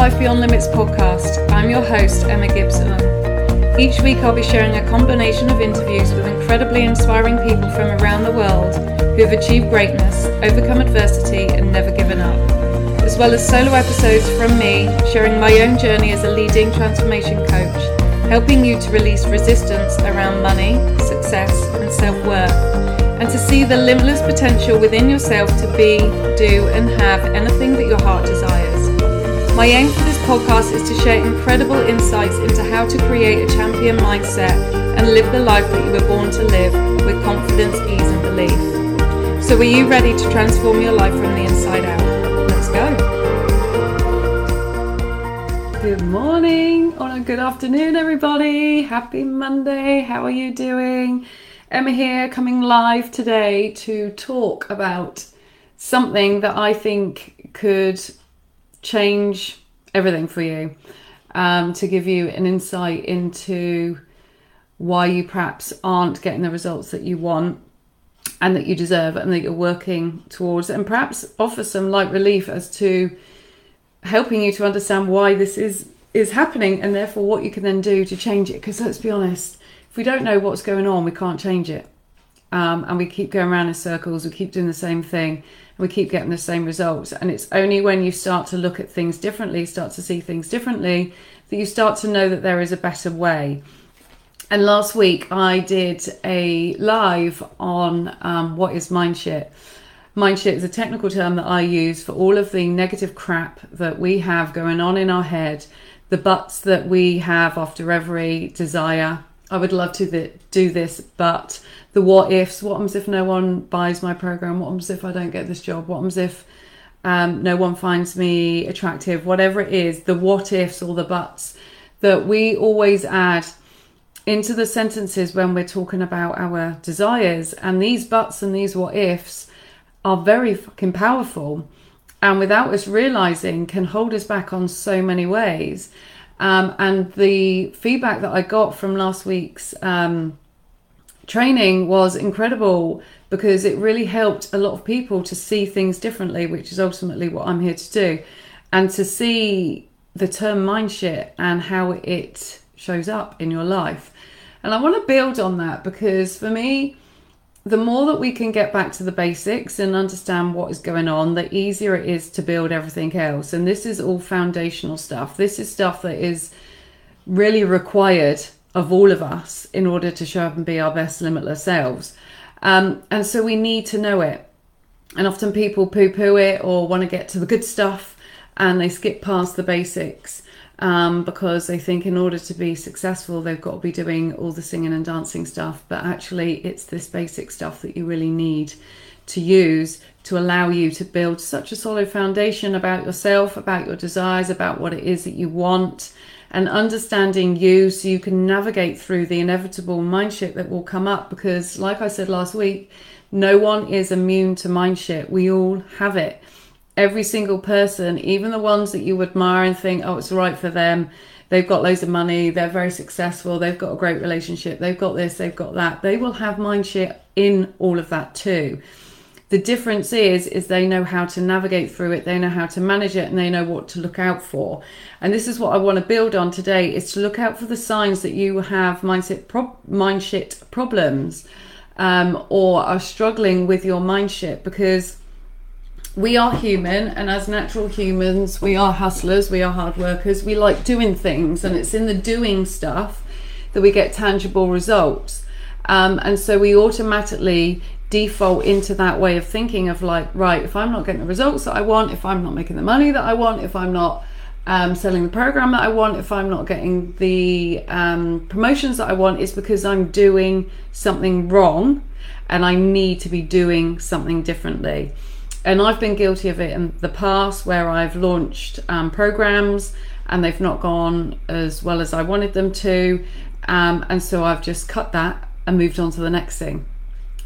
Life Beyond Limits podcast. I'm your host, Emma Gibson. Each week, I'll be sharing a combination of interviews with incredibly inspiring people from around the world who have achieved greatness, overcome adversity, and never given up, as well as solo episodes from me sharing my own journey as a leading transformation coach, helping you to release resistance around money, success, and self worth, and to see the limitless potential within yourself to be, do, and have anything that your heart desires. My aim for this podcast is to share incredible insights into how to create a champion mindset and live the life that you were born to live with confidence, ease, and belief. So, are you ready to transform your life from the inside out? Let's go. Good morning or good afternoon, everybody. Happy Monday. How are you doing? Emma here, coming live today to talk about something that I think could change everything for you, um, to give you an insight into why you perhaps aren't getting the results that you want and that you deserve and that you're working towards, and perhaps offer some light relief as to helping you to understand why this is is happening and therefore what you can then do to change it. Because let's be honest if we don't know what's going on we can't change it. Um, and we keep going around in circles we keep doing the same thing we keep getting the same results. And it's only when you start to look at things differently, start to see things differently, that you start to know that there is a better way. And last week I did a live on um, what is mind shit. Mind shit is a technical term that I use for all of the negative crap that we have going on in our head, the buts that we have after every desire. I would love to do this, but the what ifs. What happens if no one buys my program? What happens if I don't get this job? What happens if um, no one finds me attractive? Whatever it is, the what ifs or the buts that we always add into the sentences when we're talking about our desires. And these buts and these what ifs are very fucking powerful. And without us realizing, can hold us back on so many ways. Um, and the feedback that I got from last week's um, training was incredible because it really helped a lot of people to see things differently, which is ultimately what I'm here to do, and to see the term mind shit and how it shows up in your life. And I want to build on that because for me, the more that we can get back to the basics and understand what is going on, the easier it is to build everything else. And this is all foundational stuff. This is stuff that is really required of all of us in order to show up and be our best limitless selves. Um, and so we need to know it. And often people poo poo it or want to get to the good stuff and they skip past the basics um, because they think in order to be successful, they've got to be doing all the singing and dancing stuff. But actually, it's this basic stuff that you really need to use to allow you to build such a solid foundation about yourself, about your desires, about what it is that you want and understanding you so you can navigate through the inevitable mind shit that will come up. Because like i said last week no one is immune to mind shit we all have it every single person even the ones that you admire and think oh it's right for them. They've got loads of money they're very successful they've got a great relationship they've got this they've got that. They will have mind shit in all of that too. The difference is is they know how to navigate through it they know how to manage it and they know what to look out for. And this is what i want to build on today is to look out for the signs that you have mindset pro- mind shit problems um, or are struggling with your mind shit because we are human and as natural humans we are hustlers we are hard workers we like doing things and it's in the doing stuff that we get tangible results um, and so we automatically default into that way of thinking of like, right, if I'm not getting the results that I want, if I'm not making the money that I want, if I'm not um, selling the program that I want, if I'm not getting the um, promotions that I want, it's because I'm doing something wrong and I need to be doing something differently. And I've been guilty of it in the past where I've launched um, programs and they've not gone as well as I wanted them to. Um, and so I've just cut that and moved on to the next thing.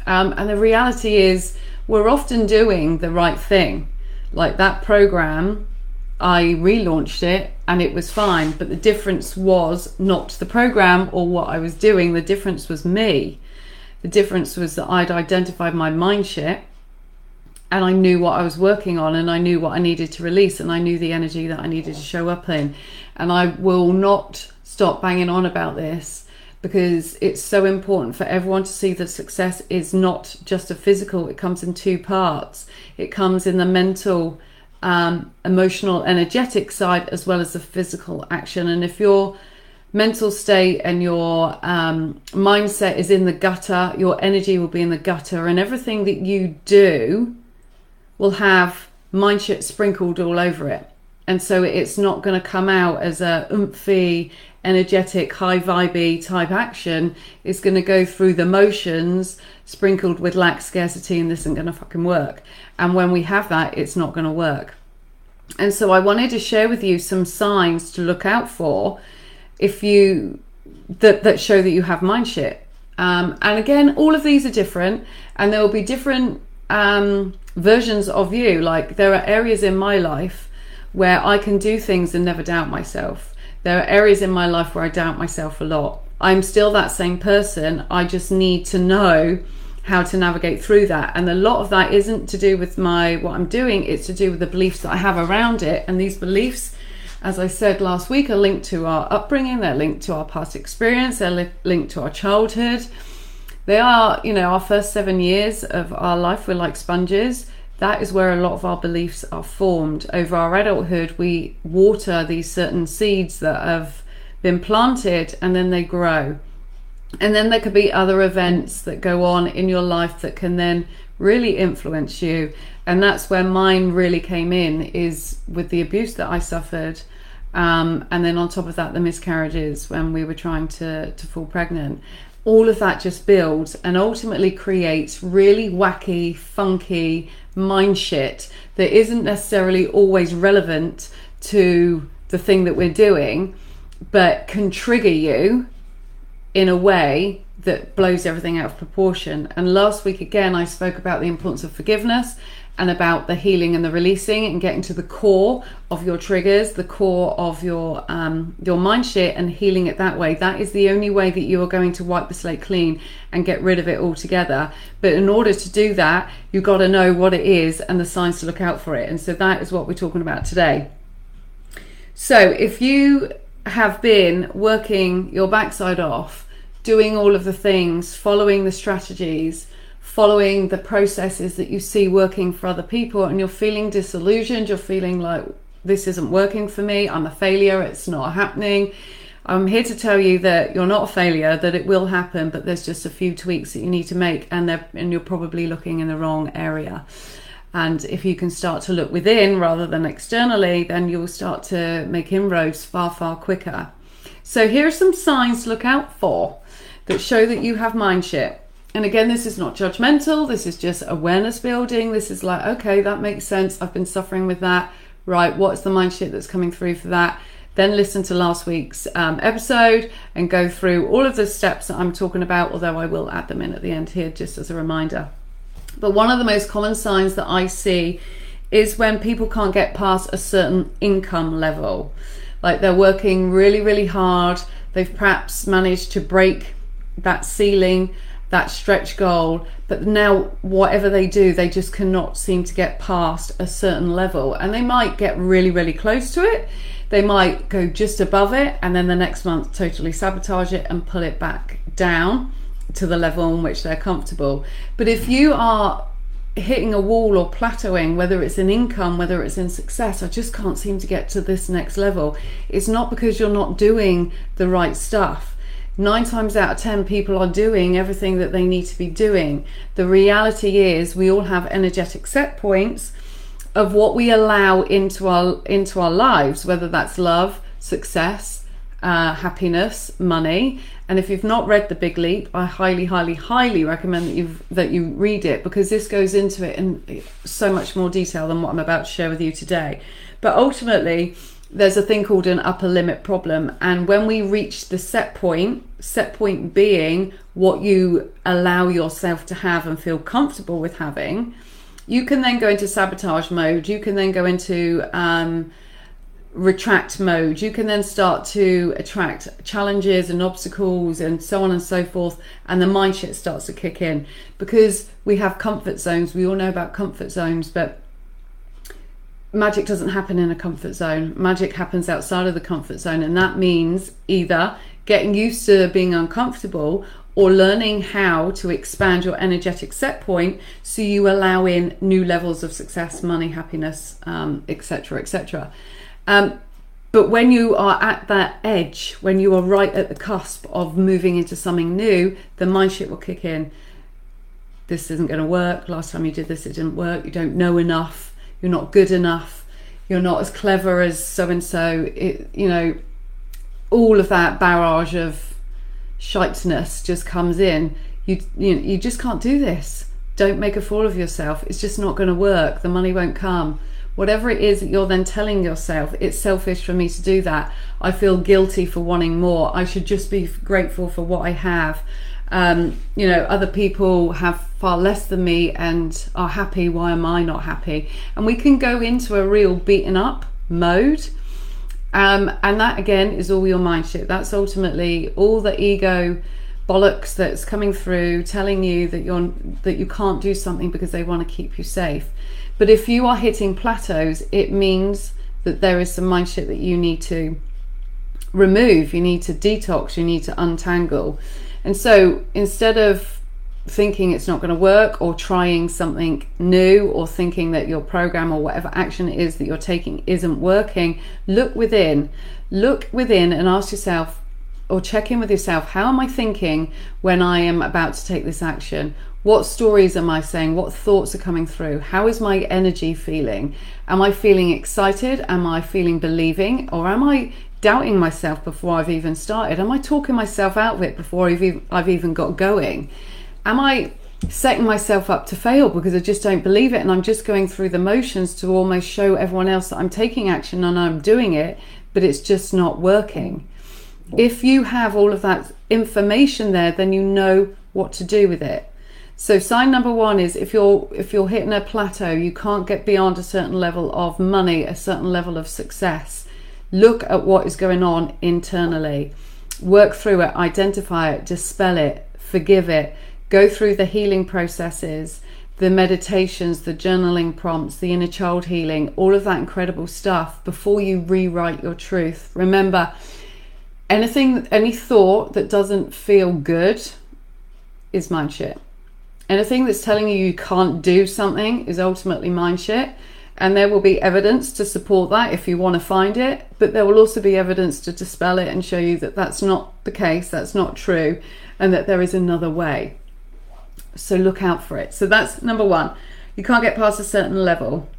Um, and the reality is, we're often doing the right thing. Like that program, I relaunched it and it was fine. But the difference was not the program or what I was doing, the difference was me. The difference was that I'd identified my mind and I knew what I was working on and I knew what I needed to release and I knew the energy that I needed to show up in. And I will not stop banging on about this because it's so important for everyone to see that success is not just a physical, it comes in two parts. It comes in the mental, um, emotional, energetic side as well as the physical action. And if your mental state and your um, mindset is in the gutter, your energy will be in the gutter, and everything that you do will have mind shit sprinkled all over it. And so it's not going to come out as a oomphy, energetic, high vibey type action. It's going to go through the motions sprinkled with lack, scarcity, and this isn't going to fucking work. And when we have that, it's not going to work. And so I wanted to share with you some signs to look out for if you that that show that you have mind shit. Um, and again, all of these are different, and there will be different um, versions of you. Like there are areas in my life where I can do things and never doubt myself. There are areas in my life where I doubt myself a lot. I'm still that same person. I just need to know how to navigate through that. And a lot of that isn't to do with my what I'm doing, it's to do with the beliefs that I have around it. And these beliefs, as I said last week, are linked to our upbringing, they're linked to our past experience, they're li- linked to our childhood they are, you know, our first seven years of our life, we're like sponges. That is where a lot of our beliefs are formed. Over our adulthood, we water these certain seeds that have been planted and then they grow. And then there could be other events that go on in your life that can then really influence you. And that's where mine really came in, is with the abuse that I suffered. Um, and then on top of that, the miscarriages when we were trying to, to fall pregnant all of that just builds and ultimately creates really wacky, funky mind shit that isn't necessarily always relevant to the thing that we're doing, but can trigger you in a way that blows everything out of proportion. And last week, again, I spoke about the importance of forgiveness and about the healing and the releasing and getting to the core of your triggers, the core of your um, your mind shit, and healing it that way. That is the only way that you are going to wipe the slate clean and get rid of it altogether. But in order to do that, you've got to know what it is and the signs to look out for it. And so that is what we're talking about today. So if you have been working your backside off, doing all of the things, following the strategies following the processes that you see working for other people and you're feeling disillusioned, you're feeling like this isn't working for me, I'm a failure, it's not happening. I'm here to tell you that you're not a failure, that it will happen, but there's just a few tweaks that you need to make, and, and you're probably looking in the wrong area. And if you can start to look within rather than externally, then you'll start to make inroads far, far quicker. So, here are some signs to look out for that show that you have mind shit. And again, this is not judgmental. This is just awareness building. This is like, okay, that makes sense. I've been suffering with that. Right. What's the mind shit that's coming through for that? Then listen to last week's um, episode and go through all of the steps that I'm talking about, although I will add them in at the end here just as a reminder. But one of the most common signs that I see is when people can't get past a certain income level. Like they're working really, really hard. They've perhaps managed to break that ceiling that stretch goal but now whatever they do they just cannot seem to get past a certain level. And they might get really really close to it. They might go just above it and then the next month totally sabotage it and pull it back down to the level in which they're comfortable. But if you are hitting a wall or plateauing whether it's in income whether it's in success i just can't seem to get to this next level. It's not because you're not doing the right stuff nine times out of ten people are doing everything that they need to be doing. The reality is we all have energetic set points of what we allow into our into our lives, whether that's love, success, uh, happiness, money. And if you've not read The Big Leap, I highly, highly, highly recommend that you that you read it because this goes into it in so much more detail than what I'm about to share with you today. But ultimately, there's a thing called an upper limit problem. And when we reach the set point, set point being what you allow yourself to have and feel comfortable with having, you can then go into sabotage mode. You can then go into um, retract mode. You can then start to attract challenges and obstacles and so on and so forth, and the mind shit starts to kick in because we have comfort zones. We all know about comfort zones, but magic doesn't happen in a comfort zone. Magic happens outside of the comfort zone, and that means either getting used to being uncomfortable or learning how to expand your energetic set point so you allow in new levels of success, money, happiness, etc., um, etc. Et um, but when you are at that edge, when you are right at the cusp of moving into something new, the mind shit will kick in. This isn't going to work. Last time you did this, it didn't work. You don't know enough you're not good enough, you're not as clever as so and so. You know, all of that barrage of shiteness just comes in. You you you just can't do this. Don't make a fool of yourself. It's just not going to work. The money won't come. Whatever it is that you're then telling yourself, it's selfish for me to do that. I feel guilty for wanting more. I should just be grateful for what I have. Um, you know, other people have far less than me and are happy. Why am I not happy? And we can go into a real beaten up mode. Um, and that again is all your mind shit. That's ultimately all the ego bollocks that's coming through telling you that you're that you can't do something because they want to keep you safe. But if you are hitting plateaus, it means that there is some mind shit that you need to remove, you need to detox, you need to untangle. And so instead of thinking it's not going to work or trying something new or thinking that your program or whatever action it is that you're taking isn't working, look within. Look within and ask yourself or check in with yourself how am I thinking when I am about to take this action? What stories am I saying? What thoughts are coming through? How is my energy feeling? Am I feeling excited? Am I feeling believing? Or am I doubting myself before I've even started? Am I talking myself out of it before I've even, I've even got going? Am I setting myself up to fail because I just don't believe it and I'm just going through the motions to almost show everyone else that I'm taking action and I'm doing it, but it's just not working? If you have all of that information there, then you know what to do with it. So sign number one is if you're if you're hitting a plateau, you can't get beyond a certain level of money, a certain level of success look at what is going on internally, work through it, identify it, dispel it, forgive it, go through the healing processes, the meditations, the journaling prompts, the inner child healing, all of that incredible stuff before you rewrite your truth. Remember, anything, any thought that doesn't feel good is mind shit. Anything that's telling you you can't do something is ultimately mind shit. And there will be evidence to support that if you want to find it, but there will also be evidence to dispel it and show you that that's not the case, that's not true, and that there is another way. So look out for it. So that's number one. You can't get past a certain level.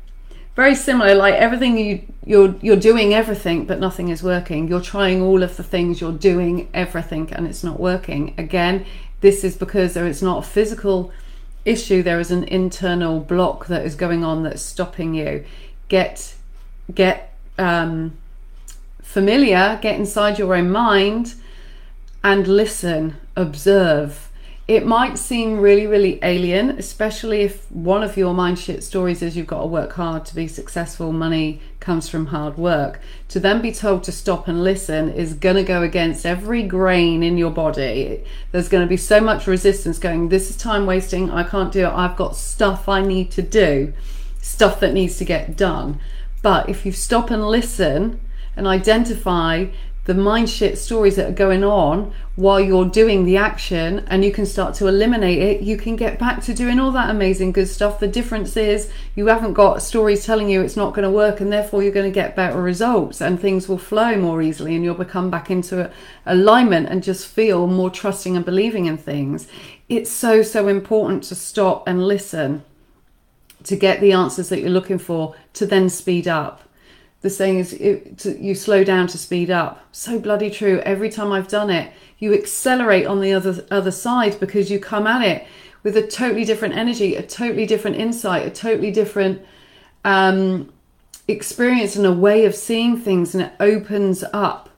Very similar, like everything you you're you're doing everything, but nothing is working. You're trying all of the things, you're doing everything, and it's not working. Again, this is because there is not a physical issue, there is an internal block that is going on that's stopping you. Get get um, familiar, get inside your own mind, and listen, observe it might seem really, really alien, especially if one of your mind shit stories is you've got to work hard to be successful, money comes from hard work. To then be told to stop and listen is going to go against every grain in your body. There's going to be so much resistance going, this is time wasting, I can't do it, I've got stuff I need to do, stuff that needs to get done. But if you stop and listen and identify the mind shit stories that are going on while you're doing the action and you can start to eliminate it, you can get back to doing all that amazing good stuff. The difference is you haven't got stories telling you it's not going to work and therefore you're going to get better results and things will flow more easily and you'll become back into alignment and just feel more trusting and believing in things. It's so, so important to stop and listen to get the answers that you're looking for to then speed up the saying is it, to, you slow down to speed up. So bloody true. Every time I've done it, you accelerate on the other other side because you come at it with a totally different energy, a totally different insight, a totally different um, experience and a way of seeing things, and it opens up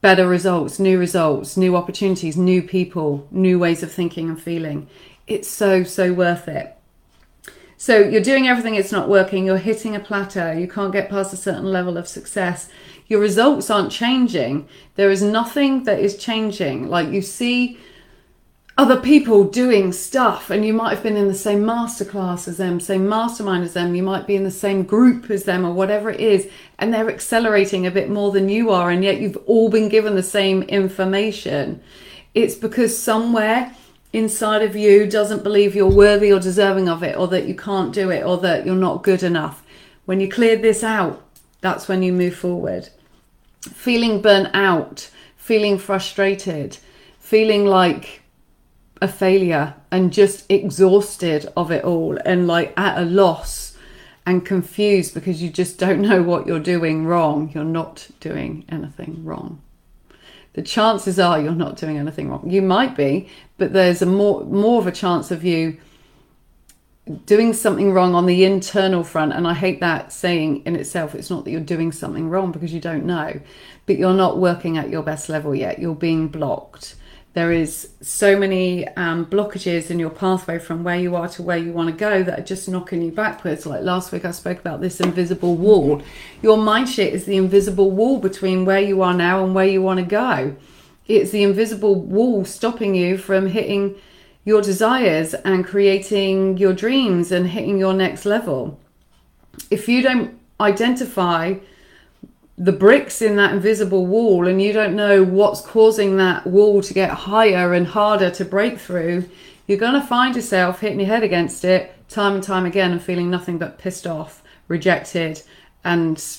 better results, new results, new opportunities, new people, new ways of thinking and feeling. It's so so worth it. So you're doing everything, it's not working, you're hitting a plateau, you can't get past a certain level of success. Your results aren't changing. There is nothing that is changing. Like you see other people doing stuff and you might have been in the same masterclass as them same mastermind as them you might be in the same group as them or whatever it is and they're accelerating a bit more than you are and yet you've all been given the same information it's because somewhere inside of you doesn't believe you're worthy or deserving of it or that you can't do it or that you're not good enough when you clear this out that's when you move forward feeling burnt out feeling frustrated feeling like a failure and just exhausted of it all and like at a loss and confused because you just don't know what you're doing wrong. You're not doing anything wrong. The chances are you're not doing anything wrong. You might be, but there's a more more of a chance of you doing something wrong on the internal front. And I hate that saying in itself. It's not that you're doing something wrong because you don't know but you're not working at your best level yet. You're being blocked there is so many um, blockages in your pathway from where you are to where you want to go that are just knocking you backwards. Like last week, I spoke about this invisible wall. Your mind shit is the invisible wall between where you are now and where you want to go. It's the invisible wall stopping you from hitting your desires and creating your dreams and hitting your next level. If you don't identify the bricks in that invisible wall and you don't know what's causing that wall to get higher and harder to break through, you're going to find yourself hitting your head against it time and time again and feeling nothing but pissed off, rejected, and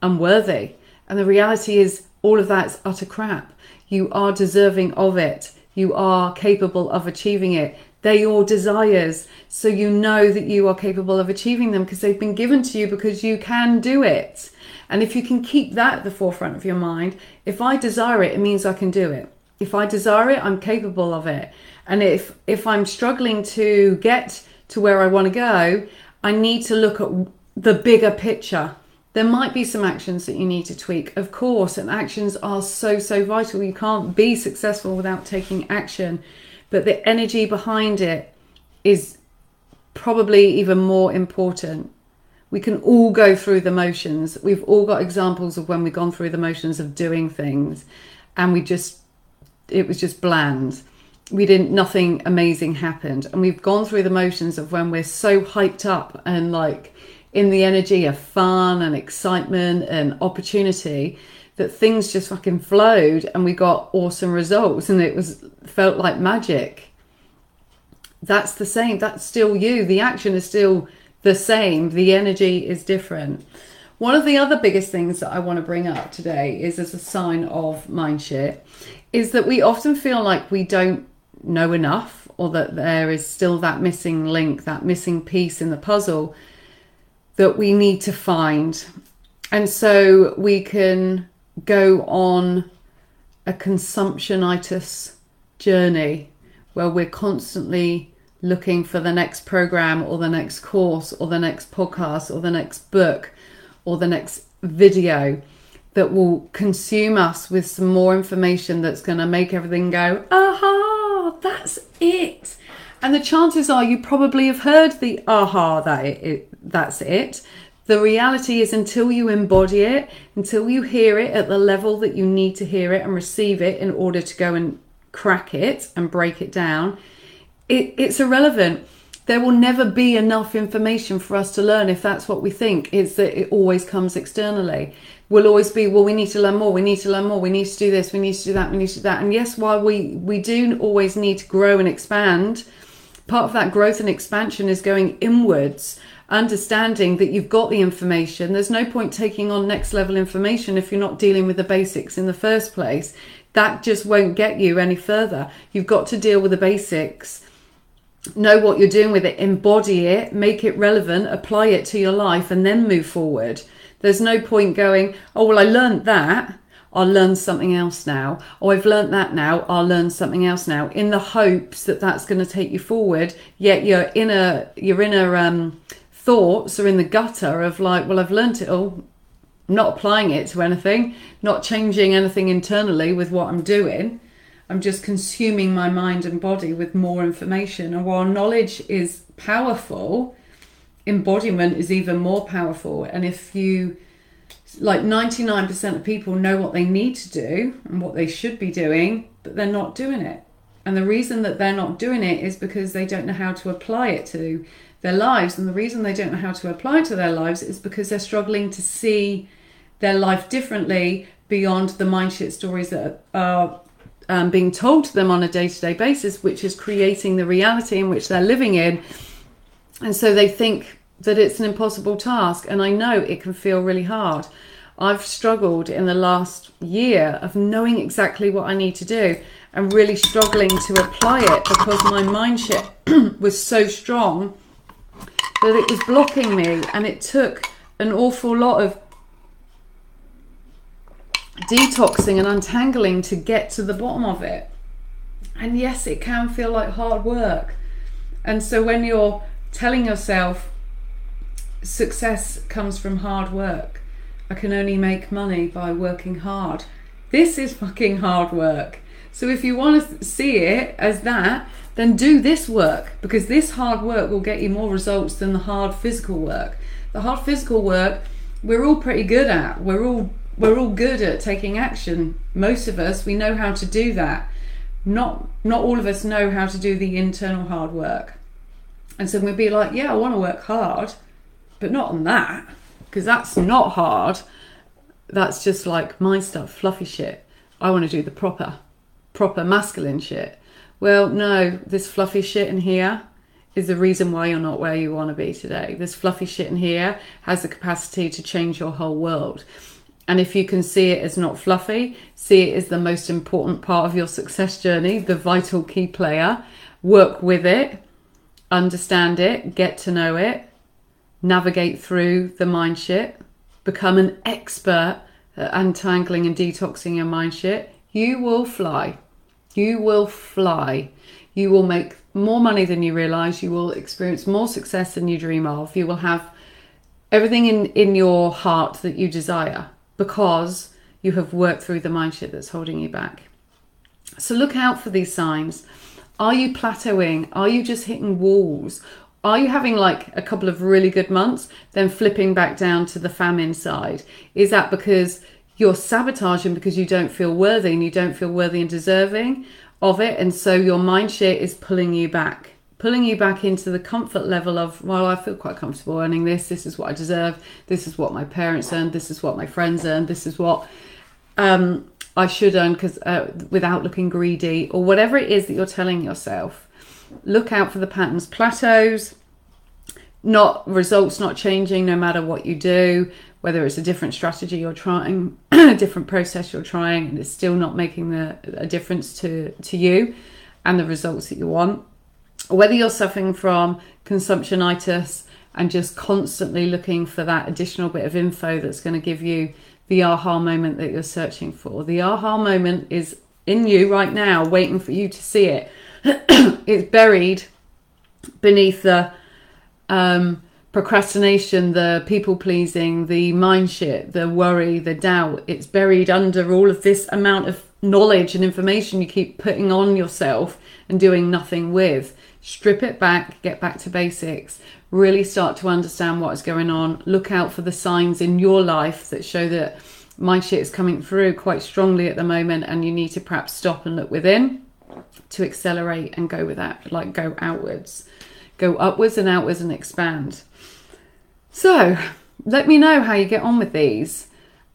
unworthy. And the reality is, all of that's utter crap. You are deserving of it. You are capable of achieving it. They're your desires. So you know that you are capable of achieving them because they've been given to you because you can do it. And if you can keep that at the forefront of your mind, if I desire it, it means I can do it. If I desire it, I'm capable of it. And if if I'm struggling to get to where I want to go, I need to look at the bigger picture. There might be some actions that you need to tweak, of course, and actions are so, so vital. You can't be successful without taking action, but the energy behind it is probably even more important we can all go through the motions. We've all got examples of when we've gone through the motions of doing things and we just, it was just bland. We didn't, nothing amazing happened. And we've gone through the motions of when we're so hyped up and like in the energy of fun and excitement and opportunity that things just fucking flowed and we got awesome results and it was felt like magic. That's the same. That's still you. The action is still the same, the energy is different. One of the other biggest things that I want to bring up today is as a sign of mind shit is that we often feel like we don't know enough or that there is still that missing link, that missing piece in the puzzle that we need to find. And so we can go on a consumptionitis journey where we're constantly looking for the next program or the next course or the next podcast or the next book or the next video that will consume us with some more information that's going to make everything go, aha, that's it. And the chances are you probably have heard the aha, that it, it, that's it. The reality is, until you embody it, until you hear it at the level that you need to hear it and receive it in order to go and crack it and break it down, it, it's irrelevant. There will never be enough information for us to learn if that's what we think. It's that it always comes externally. We'll always be, well, we need to learn more, we need to learn more, we need to do this, we need to do that, we need to do that. And yes, while we, we do always need to grow and expand, part of that growth and expansion is going inwards understanding that you've got the information. There's no point taking on next level information if you're not dealing with the basics in the first place. That just won't get you any further. You've got to deal with the basics know what you're doing with it, embody it, make it relevant, apply it to your life, and then move forward. There's no point going, oh, well, I learned that. I'll learn something else now. Oh, I've learned that now. I'll learn something else now. In the hopes that that's going to take you forward. Yet your inner, your inner um, thoughts are in the gutter of like, well, I've learned it all. I'm not applying it to anything, not changing anything internally with what I'm doing I'm just consuming my mind and body with more information. And while knowledge is powerful, embodiment is even more powerful. And if you, like 99% of people know what they need to do and what they should be doing, but they're not doing it. And the reason that they're not doing it is because they don't know how to apply it to their lives. And the reason they don't know how to apply it to their lives is because they're struggling to see their life differently beyond the mindshit stories that are um, being told to them on a day to day basis, which is creating the reality in which they're living in. And so they think that it's an impossible task. And I know it can feel really hard. I've struggled in the last year of knowing exactly what I need to do and really struggling to apply it because my mindset was so strong that it was blocking me and it took an awful lot of detoxing and untangling to get to the bottom of it. And yes, it can feel like hard work. And so when you're telling yourself success comes from hard work, I can only make money by working hard. This is fucking hard work. So if you want to see it as that, then do this work because this hard work will get you more results than the hard physical work. The hard physical work we're all pretty good at. We're all we're all good at taking action. Most of us we know how to do that. Not not all of us know how to do the internal hard work. And so we'd be like, yeah, I want to work hard, but not on that because that's not hard. That's just like my stuff, fluffy shit. I want to do the proper proper masculine shit. Well, no, this fluffy shit in here is the reason why you're not where you want to be today. This fluffy shit in here has the capacity to change your whole world. And if you can see it as not fluffy, see it as the most important part of your success journey, the vital key player, work with it, understand it, get to know it, navigate through the mind shit, become an expert at untangling and detoxing your mind shit, you will fly. You will fly. You will make more money than you realize. You will experience more success than you dream of. You will have everything in, in your heart that you desire because you have worked through the mindset that's holding you back. So look out for these signs. Are you plateauing? Are you just hitting walls? Are you having like a couple of really good months, then flipping back down to the famine side? Is that because you're sabotaging because you don't feel worthy and you don't feel worthy and deserving of it. And so your mind shit is pulling you back, pulling you back into the comfort level of, well, I feel quite comfortable earning this. This is what I deserve. This is what my parents earned. This is what my friends earned. This is what um, I should earn because uh, without looking greedy or whatever it is that you're telling yourself. Look out for the patterns, plateaus, not results not changing no matter what you do whether it's a different strategy you're trying, a different process you're trying, and it's still not making the, a difference to, to you and the results that you want, whether you're suffering from consumptionitis and just constantly looking for that additional bit of info that's going to give you the aha moment that you're searching for. The aha moment is in you right now, waiting for you to see it. it's buried beneath the um, procrastination, the people pleasing, the mind shit, the worry, the doubt. It's buried under all of this amount of knowledge and information you keep putting on yourself and doing nothing with. Strip it back, get back to basics, really start to understand what is going on. Look out for the signs in your life that show that mind shit is coming through quite strongly at the moment and you need to perhaps stop and look within to accelerate and go with that, like go outwards. Go upwards and outwards and expand. So, let me know how you get on with these.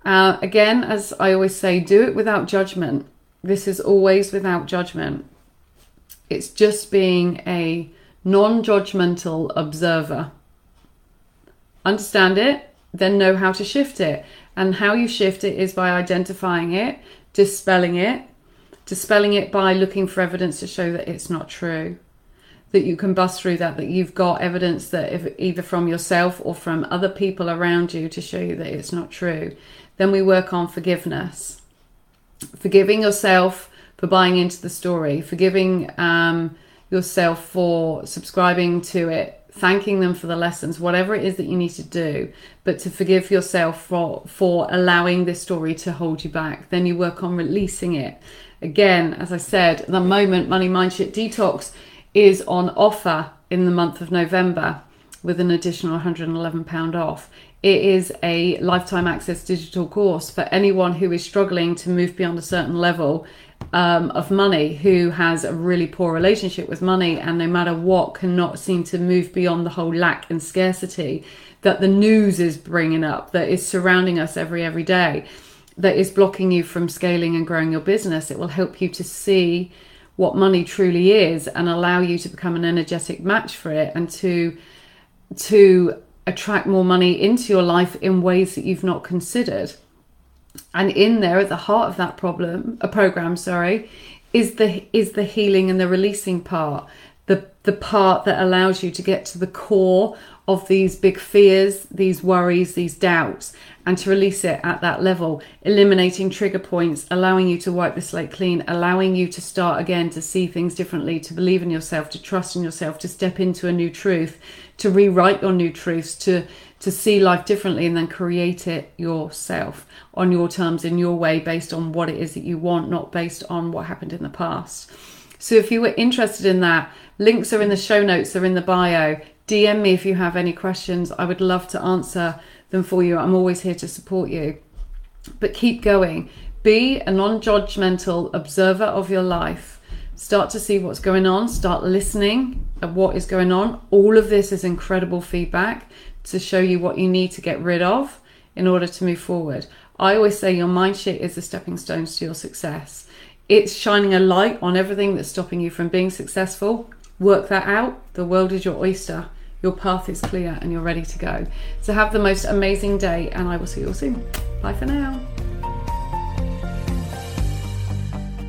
Uh, again, as I always say, do it without judgment. This is always without judgment. It's just being a non judgmental observer. Understand it, then know how to shift it. And how you shift it is by identifying it, dispelling it, dispelling it by looking for evidence to show that it's not true that you can bust through that that you've got evidence that if either from yourself or from other people around you to show you that it's not true then we work on forgiveness forgiving yourself for buying into the story forgiving um, yourself for subscribing to it thanking them for the lessons whatever it is that you need to do but to forgive yourself for for allowing this story to hold you back then you work on releasing it again as i said the moment money mind shit detox is on offer in the month of November with an additional £111 off. It is a lifetime access digital course for anyone who is struggling to move beyond a certain level um, of money, who has a really poor relationship with money, and no matter what, cannot seem to move beyond the whole lack and scarcity that the news is bringing up, that is surrounding us every every day, that is blocking you from scaling and growing your business. It will help you to see what money truly is and allow you to become an energetic match for it and to to attract more money into your life in ways that you've not considered. And in there, at the heart of that problem, a program, sorry, is the is the healing and the releasing part, the the part that allows you to get to the core of these big fears, these worries, these doubts, and to release it at that level, eliminating trigger points, allowing you to wipe the slate clean, allowing you to start again, to see things differently, to believe in yourself, to trust in yourself, to step into a new truth, to rewrite your new truths, to to see life differently and then create it yourself on your terms in your way based on what it is that you want, not based on what happened in the past. So if you were interested in that, links are in the show notes, they're in the bio. DM me if you have any questions. I would love to answer them for you. I'm always here to support you. But keep going. Be a non judgmental observer of your life. Start to see what's going on. Start listening at what is going on. All of this is incredible feedback to show you what you need to get rid of in order to move forward. I always say your mind shit is the stepping stones to your success. It's shining a light on everything that's stopping you from being successful. Work that out. The world is your oyster your path is clear and you're ready to go. So have the most amazing day, and I will see you all soon. Bye for now.